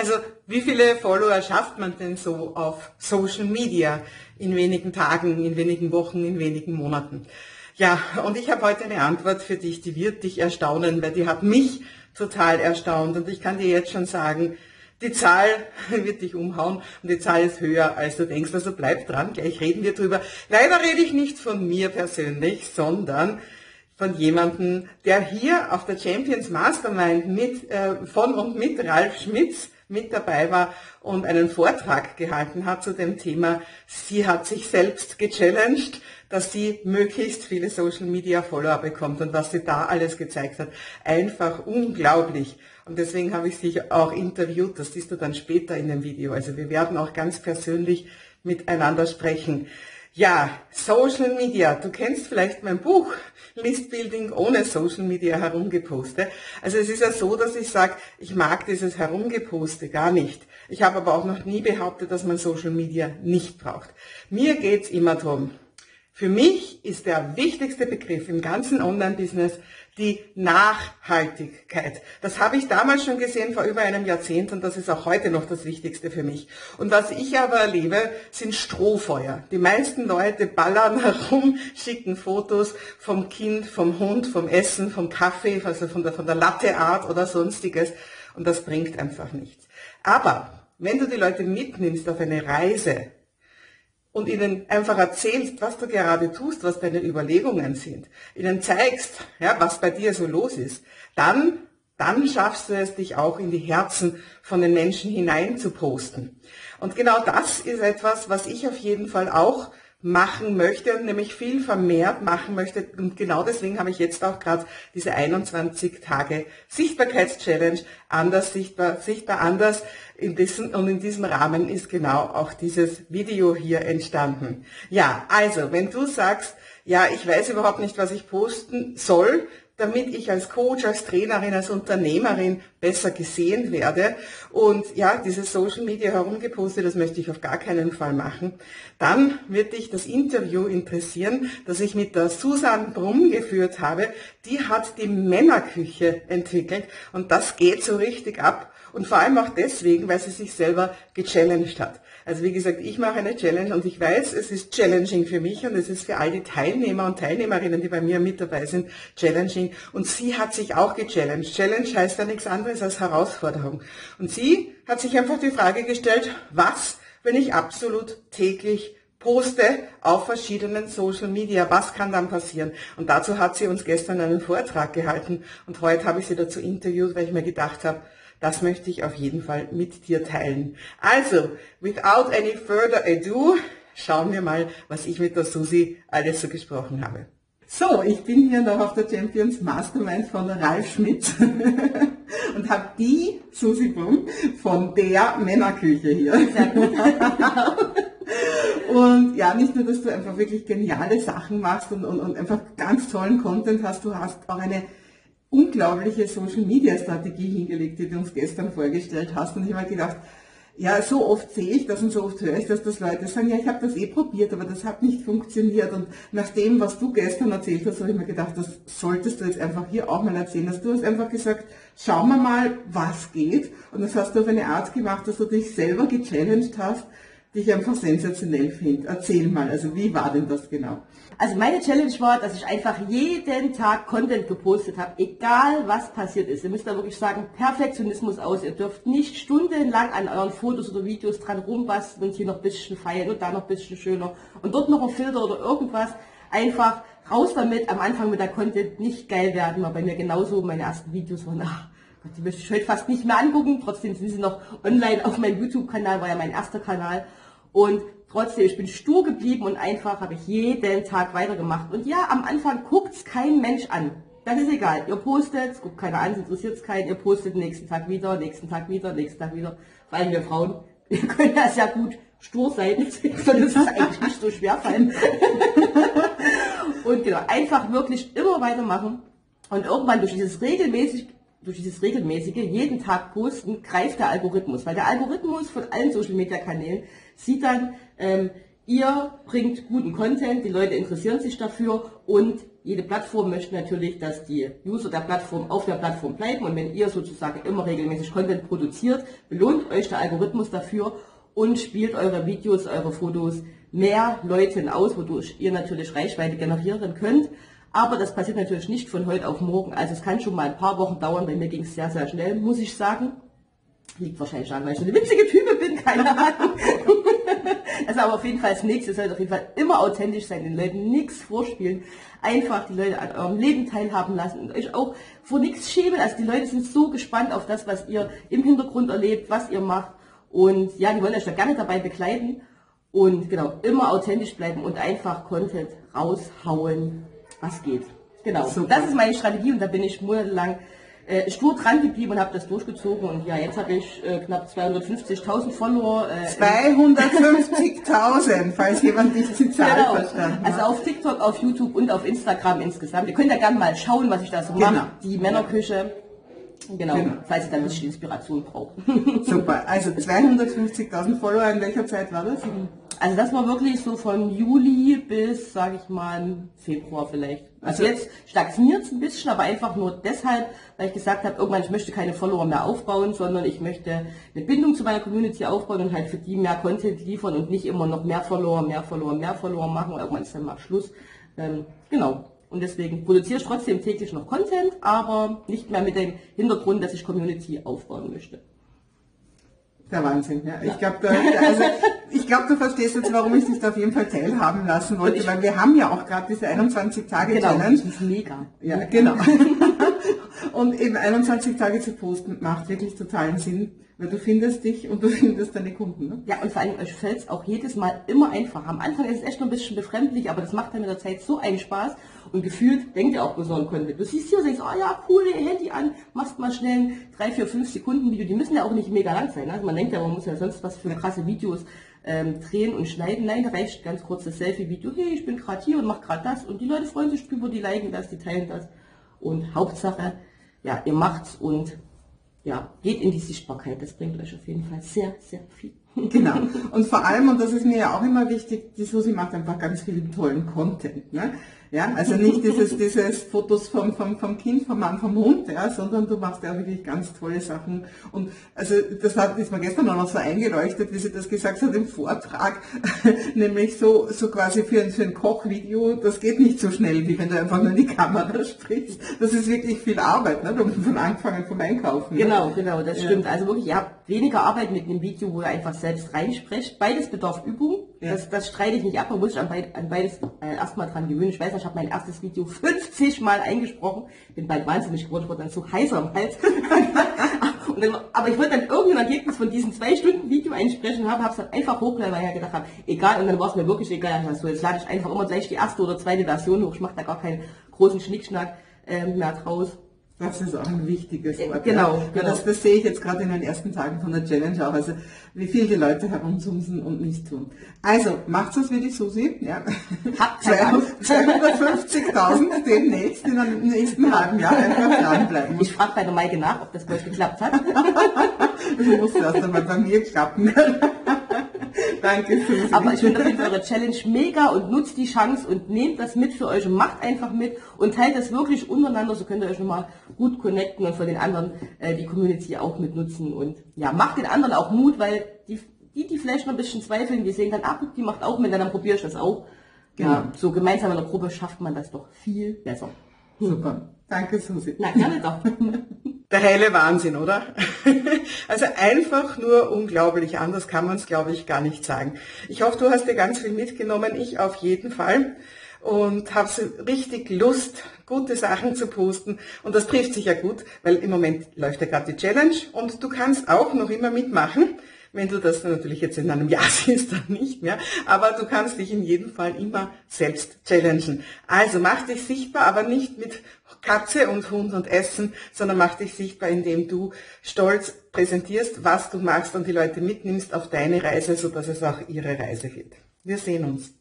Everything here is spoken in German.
Also wie viele Follower schafft man denn so auf Social Media in wenigen Tagen, in wenigen Wochen, in wenigen Monaten? Ja, und ich habe heute eine Antwort für dich, die wird dich erstaunen, weil die hat mich total erstaunt. Und ich kann dir jetzt schon sagen, die Zahl wird dich umhauen und die Zahl ist höher, als du denkst. Also bleib dran, gleich reden wir drüber. Leider rede ich nicht von mir persönlich, sondern von jemandem, der hier auf der Champions Mastermind mit, äh, von und mit Ralf Schmitz mit dabei war und einen Vortrag gehalten hat zu dem Thema. Sie hat sich selbst gechallenged, dass sie möglichst viele Social Media Follower bekommt und was sie da alles gezeigt hat. Einfach unglaublich. Und deswegen habe ich sie auch interviewt. Das siehst du dann später in dem Video. Also wir werden auch ganz persönlich miteinander sprechen. Ja, Social Media. Du kennst vielleicht mein Buch List Building ohne Social Media herumgeposte. Also es ist ja so, dass ich sage, ich mag dieses Herumgeposte gar nicht. Ich habe aber auch noch nie behauptet, dass man Social Media nicht braucht. Mir geht's immer darum, für mich ist der wichtigste Begriff im ganzen Online-Business die Nachhaltigkeit. Das habe ich damals schon gesehen vor über einem Jahrzehnt und das ist auch heute noch das Wichtigste für mich. Und was ich aber erlebe, sind Strohfeuer. Die meisten Leute ballern herum, schicken Fotos vom Kind, vom Hund, vom Essen, vom Kaffee, also von der, von der Latteart oder sonstiges und das bringt einfach nichts. Aber wenn du die Leute mitnimmst auf eine Reise, und ihnen einfach erzählst, was du gerade tust, was deine Überlegungen sind, ihnen zeigst, ja, was bei dir so los ist, dann, dann schaffst du es, dich auch in die Herzen von den Menschen hinein zu posten. Und genau das ist etwas, was ich auf jeden Fall auch machen möchte und nämlich viel vermehrt machen möchte. Und genau deswegen habe ich jetzt auch gerade diese 21 Tage Sichtbarkeitschallenge anders sichtbar, sichtbar anders. In diesem, und in diesem Rahmen ist genau auch dieses Video hier entstanden. Ja, also, wenn du sagst, ja, ich weiß überhaupt nicht, was ich posten soll, damit ich als Coach, als Trainerin, als Unternehmerin besser gesehen werde. Und ja, dieses Social Media herumgepostet, das möchte ich auf gar keinen Fall machen. Dann wird dich das Interview interessieren, das ich mit der Susan Brumm geführt habe. Die hat die Männerküche entwickelt und das geht so richtig ab. Und vor allem auch deswegen, weil sie sich selber gechallenged hat. Also wie gesagt, ich mache eine Challenge und ich weiß, es ist challenging für mich und es ist für all die Teilnehmer und Teilnehmerinnen, die bei mir mit dabei sind, challenging. Und sie hat sich auch gechallenged. Challenge heißt ja nichts anderes als Herausforderung. Und sie hat sich einfach die Frage gestellt, was, wenn ich absolut täglich poste auf verschiedenen Social Media. Was kann dann passieren? Und dazu hat sie uns gestern einen Vortrag gehalten und heute habe ich sie dazu interviewt, weil ich mir gedacht habe, das möchte ich auf jeden Fall mit dir teilen. Also, without any further ado, schauen wir mal, was ich mit der Susi alles so gesprochen habe. So, ich bin hier noch auf der Champions Mastermind von Ralf Schmidt und habe die Susi Blum von der Männerküche hier. Und ja, nicht nur, dass du einfach wirklich geniale Sachen machst und, und, und einfach ganz tollen Content hast, du hast auch eine unglaubliche Social-Media-Strategie hingelegt, die du uns gestern vorgestellt hast. Und ich habe gedacht, ja, so oft sehe ich das und so oft höre ich das, dass Leute sagen, ja, ich habe das eh probiert, aber das hat nicht funktioniert. Und nach dem, was du gestern erzählt hast, habe ich mir gedacht, das solltest du jetzt einfach hier auch mal erzählen. Dass du hast einfach gesagt, schauen wir mal, was geht. Und das hast du auf eine Art gemacht, dass du dich selber gechallenged hast, die ich einfach sensationell finde. Erzähl mal, also wie war denn das genau? Also meine Challenge war, dass ich einfach jeden Tag Content gepostet habe, egal was passiert ist. Ihr müsst da wirklich sagen, Perfektionismus aus. Ihr dürft nicht stundenlang an euren Fotos oder Videos dran rumbasteln und hier noch ein bisschen feiern und da noch ein bisschen schöner und dort noch ein Filter oder irgendwas. Einfach raus damit. Am Anfang mit der Content nicht geil werden, war bei mir genauso. Meine ersten Videos waren, ach, die möchte ich heute fast nicht mehr angucken. Trotzdem sind sie noch online auf meinem YouTube-Kanal, war ja mein erster Kanal. Und trotzdem, ich bin stur geblieben und einfach habe ich jeden Tag weitergemacht. Und ja, am Anfang guckt es kein Mensch an. Das ist egal. Ihr postet, guckt keiner an, es interessiert es keinen. Ihr postet nächsten Tag wieder, nächsten Tag wieder, nächsten Tag wieder. Vor allem wir Frauen, wir können ja sehr gut stur sein. Soll es eigentlich nicht so schwer fallen. und genau, einfach wirklich immer weitermachen. Und irgendwann durch dieses regelmäßig durch dieses regelmäßige, jeden Tag posten, greift der Algorithmus. Weil der Algorithmus von allen Social Media Kanälen sieht dann, ähm, Ihr bringt guten Content, die Leute interessieren sich dafür und jede Plattform möchte natürlich, dass die User der Plattform auf der Plattform bleiben und wenn ihr sozusagen immer regelmäßig Content produziert, belohnt euch der Algorithmus dafür und spielt eure Videos, eure Fotos mehr Leuten aus, wodurch ihr natürlich Reichweite generieren könnt. Aber das passiert natürlich nicht von heute auf morgen. Also es kann schon mal ein paar Wochen dauern. Bei mir ging es sehr, sehr schnell, muss ich sagen. Liegt wahrscheinlich daran, weil ich so eine witzige Type bin, keine Ahnung. also aber auf jeden Fall das nächste sollte auf jeden Fall immer authentisch sein, den Leuten nichts vorspielen. Einfach die Leute an eurem Leben teilhaben lassen und euch auch vor nichts schämen. Also die Leute sind so gespannt auf das, was ihr im Hintergrund erlebt, was ihr macht. Und ja, die wollen euch da gerne dabei begleiten. Und genau, immer authentisch bleiben und einfach Content raushauen, was geht. Genau, Super. das ist meine Strategie und da bin ich monatelang äh, stur dran geblieben und habe das durchgezogen und ja, jetzt habe ich äh, knapp 250.000 Follower. Äh, 250.000, falls jemand nicht die Zahl genau. verstanden hat. Also auf TikTok, auf YouTube und auf Instagram insgesamt. Ihr könnt ja gerne mal schauen, was ich da so genau. mache. Die Männerküche. Genau, genau, falls ihr da ein bisschen Inspiration braucht. Super, also 250.000 Follower, in welcher Zeit war das? Also das war wirklich so von Juli bis, sage ich mal, Februar vielleicht. Also, also jetzt stagniert es ein bisschen, aber einfach nur deshalb, weil ich gesagt habe, irgendwann ich möchte keine Follower mehr aufbauen, sondern ich möchte eine Bindung zu meiner Community aufbauen und halt für die mehr Content liefern und nicht immer noch mehr Follower, mehr Follower, mehr Follower machen. Irgendwann ist dann mal Schluss. Ähm, genau. Und deswegen produziere ich trotzdem täglich noch Content, aber nicht mehr mit dem Hintergrund, dass ich Community aufbauen möchte. Der Wahnsinn, ja. Ich glaube, also, ich glaube, du verstehst jetzt, warum ich dich da auf jeden Fall teilhaben lassen wollte, weil wir haben ja auch gerade diese 21 Tage genau, Challenge. Das ist mega. Ja, genau. und eben 21 Tage zu posten macht wirklich totalen Sinn, weil du findest dich und du findest deine Kunden. Ne? Ja, und vor allem euch fällt es auch jedes Mal immer einfacher. Am Anfang ist es echt noch ein bisschen befremdlich, aber das macht dann mit der Zeit so einen Spaß und gefühlt denkt ihr auch so an Content. Du siehst hier und denkst, oh ja, cool, Handy an, machst mal schnell ein 3, 4, 5 Sekunden Video. Die müssen ja auch nicht mega lang sein. Also man denkt ja, man muss ja sonst was für krasse Videos ähm, drehen und schneiden. Nein, da reicht ganz kurzes Selfie-Video. Hey, ich bin gerade hier und mach gerade das. Und die Leute freuen sich drüber, die liken das, die teilen das. Und Hauptsache, ja, ihr macht's und ja, geht in die Sichtbarkeit. Das bringt euch auf jeden Fall sehr, sehr viel. Genau. Und vor allem, und das ist mir ja auch immer wichtig, die Susi macht einfach ganz viel tollen Content. Ne? Ja, also nicht dieses, dieses Fotos vom, vom, vom Kind, vom Mann, vom Hund, ja, sondern du machst ja wirklich ganz tolle Sachen. Und also das hat, ist mir gestern auch noch so eingeleuchtet, wie sie das gesagt hat im Vortrag, nämlich so, so quasi für ein, für ein Kochvideo, das geht nicht so schnell, wie wenn du einfach nur in die Kamera sprichst. Das ist wirklich viel Arbeit, ne? von Anfangen vom Einkaufen. Genau, ne? genau, das stimmt. Also wirklich, ihr habt weniger Arbeit mit einem Video, wo ihr einfach selbst reinsprecht. Beides bedarf Übung. Ja. Das, das streite ich nicht ab, man muss sich an, beid, an beides äh, erstmal dran gewöhnen. Ich weiß, ich habe mein erstes Video 50 Mal eingesprochen, bin bald wahnsinnig geworden, wurde dann so heißer am Hals. dann, aber ich wollte dann irgendein Ergebnis von diesen zwei Stunden Video einsprechen haben, habe es dann einfach hochgeladen, weil ich gedacht habe, egal, und dann war es mir wirklich egal. Also jetzt lade ich einfach immer gleich die erste oder zweite Version hoch, ich mache da gar keinen großen Schnickschnack äh, mehr draus. Das ist auch ein wichtiges Wort. Genau, ja. genau. Das, das, sehe ich jetzt gerade in den ersten Tagen von der Challenge auch. Also wie viel die Leute herumsumsen und nichts tun. Also macht es wie die Susi. Ja. 250.000 demnächst in dem nächsten halben Jahr einfach dranbleiben. Ich frage bei der Maike nach, ob das euch geklappt hat. das muss erst einmal bei mir klappen. Danke. Aber ich finde eure Challenge mega und nutzt die Chance und nehmt das mit für euch und macht einfach mit und teilt das wirklich untereinander, so könnt ihr euch nochmal gut connecten und von den anderen äh, die Community auch mit nutzen und ja, macht den anderen auch Mut, weil die, die, die vielleicht noch ein bisschen zweifeln, die sehen dann, ach, die macht auch mit, dann probiere ich das auch. Genau. Ja, so gemeinsam in der Gruppe schafft man das doch viel besser. Super. Danke, Susi. Na, gerne doch. Der helle Wahnsinn, oder? Also einfach nur unglaublich. Anders kann man es, glaube ich, gar nicht sagen. Ich hoffe, du hast dir ganz viel mitgenommen. Ich auf jeden Fall. Und habe so richtig Lust, gute Sachen zu posten. Und das trifft sich ja gut, weil im Moment läuft ja gerade die Challenge und du kannst auch noch immer mitmachen. Wenn du das natürlich jetzt in einem Jahr siehst, dann nicht mehr. Aber du kannst dich in jedem Fall immer selbst challengen. Also mach dich sichtbar, aber nicht mit Katze und Hund und Essen, sondern mach dich sichtbar, indem du stolz präsentierst, was du machst und die Leute mitnimmst auf deine Reise, sodass es auch ihre Reise wird. Wir sehen uns.